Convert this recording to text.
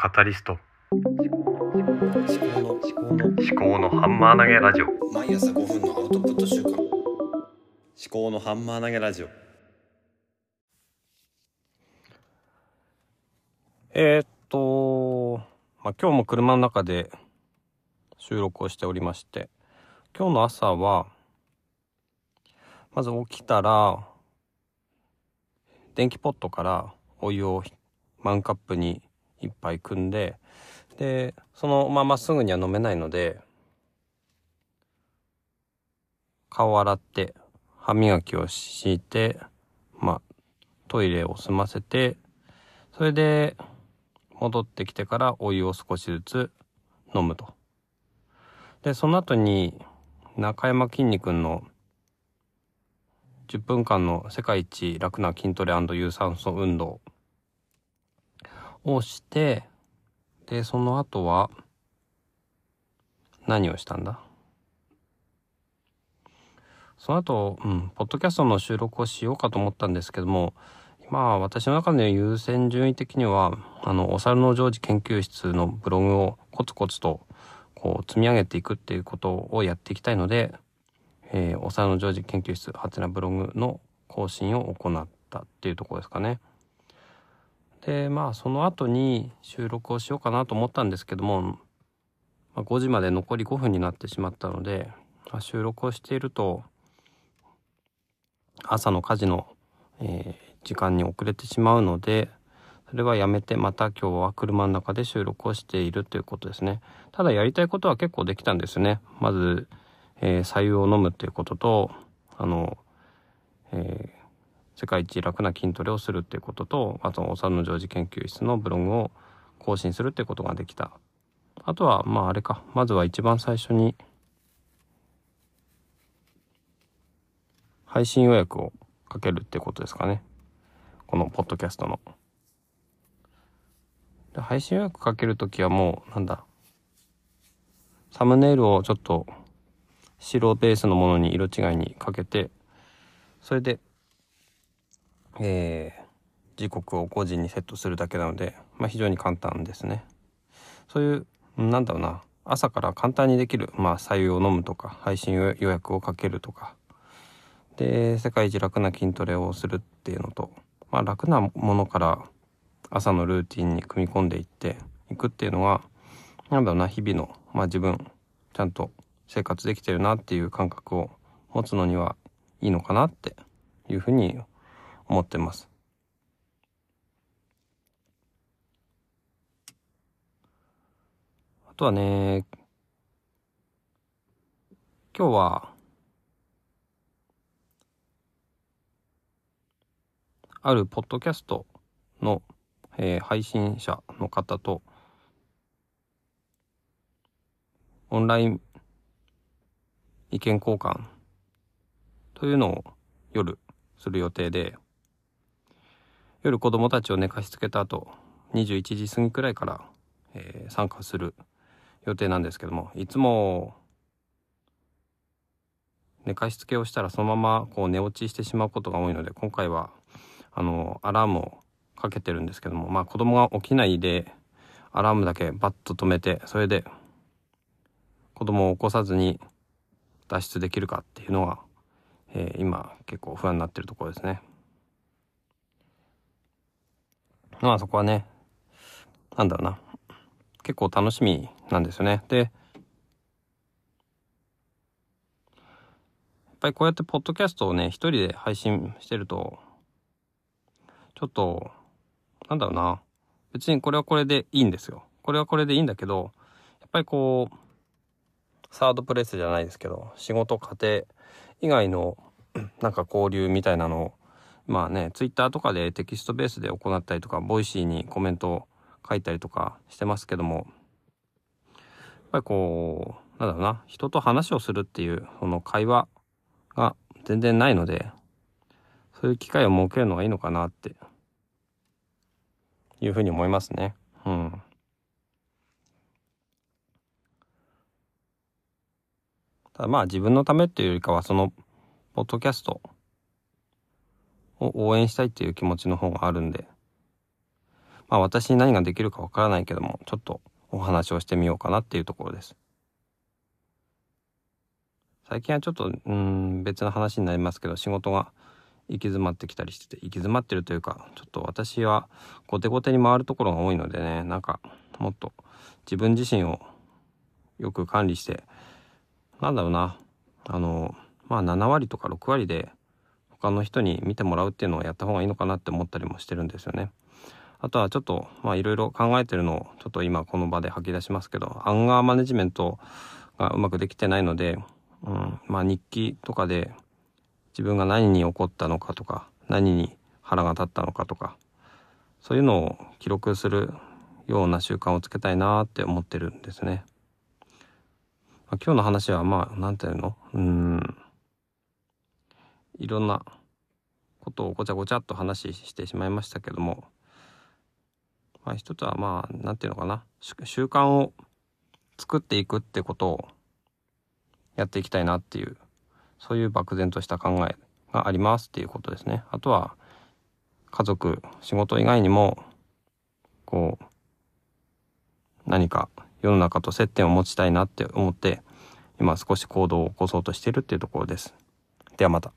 カタリスト。思考の思考の思考のハンマー投げラジオ。毎朝5分のアウトプット週間思考のハンマー投げラジオ。えー、っと、まあ、今日も車の中で収録をしておりまして今日の朝はまず起きたら電気ポットからお湯をマンカップに1杯汲んででそのまますぐには飲めないので顔洗って歯磨きを敷いてまあトイレを済ませてそれで戻ってきてからお湯を少しずつ飲むと。でその後に中山きんに君の10分間の世界一楽な筋トレ有酸素運動をしてでその後は何をしたんだ？その後、うん、ポッドキャストの収録をしようかと思ったんですけども今私の中で優先順位的にはあのお猿のジョージ研究室のブログをコツコツとこう積み上げていくっていうことをやっていきたいので、えー、お猿のジョージ研究室ハテナブログの更新を行ったっていうところですかね。でまあその後に収録をしようかなと思ったんですけども、まあ、5時まで残り5分になってしまったので、まあ、収録をしていると朝の家事の、えー、時間に遅れてしまうのでそれはやめてまた今日は車の中で収録をしているということですね。ただやりたいことは結構できたんですね。まず、えー、左右を飲むということとあの、えー世界一楽な筋トレをするっていうこととあとお産の常時研究室のブログを更新するっていうことができた。あとはまああれか。まずは一番最初に配信予約をかけるってことですかね。このポッドキャストの。で配信予約かけるときはもうなんだ。サムネイルをちょっと白ベースのものに色違いにかけてそれでえー、時刻を5時にセットするだけなので、まあ、非常に簡単ですね。そういう、なんだろうな、朝から簡単にできる、まあ、左右を飲むとか、配信予約をかけるとか、で、世界一楽な筋トレをするっていうのと、まあ、楽なものから朝のルーティンに組み込んでいっていくっていうのは、なんだろうな、日々の、まあ、自分、ちゃんと生活できてるなっていう感覚を持つのにはいいのかなっていうふうに思ってます。あとはね、今日は、あるポッドキャストの、えー、配信者の方と、オンライン意見交換というのを夜する予定で、夜子供たちを寝かしつけた後21時過ぎくらいから、えー、参加する予定なんですけどもいつも寝かしつけをしたらそのままこう寝落ちしてしまうことが多いので今回はあのアラームをかけてるんですけどもまあ子供が起きないでアラームだけバッと止めてそれで子供を起こさずに脱出できるかっていうのが、えー、今結構不安になってるところですね。まあそこはね、なんだろうな。結構楽しみなんですよね。で、やっぱりこうやってポッドキャストをね、一人で配信してると、ちょっと、なんだろうな。別にこれはこれでいいんですよ。これはこれでいいんだけど、やっぱりこう、サードプレイスじゃないですけど、仕事、家庭以外のなんか交流みたいなのをまあね、ツイッターとかでテキストベースで行ったりとか、ボイシーにコメントを書いたりとかしてますけども、やっぱりこう、なんだろうな、人と話をするっていう、その会話が全然ないので、そういう機会を設けるのがいいのかなって、いうふうに思いますね。うん。ただまあ自分のためっていうよりかは、その、ポッドキャストを応援したいっていう気持ちの方があるんで、まあ私に何ができるかわからないけども、ちょっとお話をしてみようかなっていうところです。最近はちょっと、うん、別の話になりますけど、仕事が行き詰まってきたりしてて、行き詰まってるというか、ちょっと私は後手後手に回るところが多いのでね、なんか、もっと自分自身をよく管理して、なんだろうな、あの、まあ7割とか6割で他の人に見てもらうっていうのをやった方がいいのかなって思ったりもしてるんですよね。あとはちょっと、まあいろいろ考えてるのをちょっと今この場で吐き出しますけど、アンガーマネジメントがうまくできてないので、うん、まあ日記とかで自分が何に起こったのかとか、何に腹が立ったのかとか、そういうのを記録するような習慣をつけたいなって思ってるんですね。ま、今日の話はまあ、なんていうの？うん。いろんなことをごちゃごちゃっと話してしまいましたけども、まあ一つはまあ、なんていうのかな。習慣を作っていくってことをやっていきたいなっていう、そういう漠然とした考えがありますっていうことですね。あとは、家族、仕事以外にも、こう、何か世の中と接点を持ちたいなって思って、今少し行動を起こそうとしてるっていうところです。ではまた。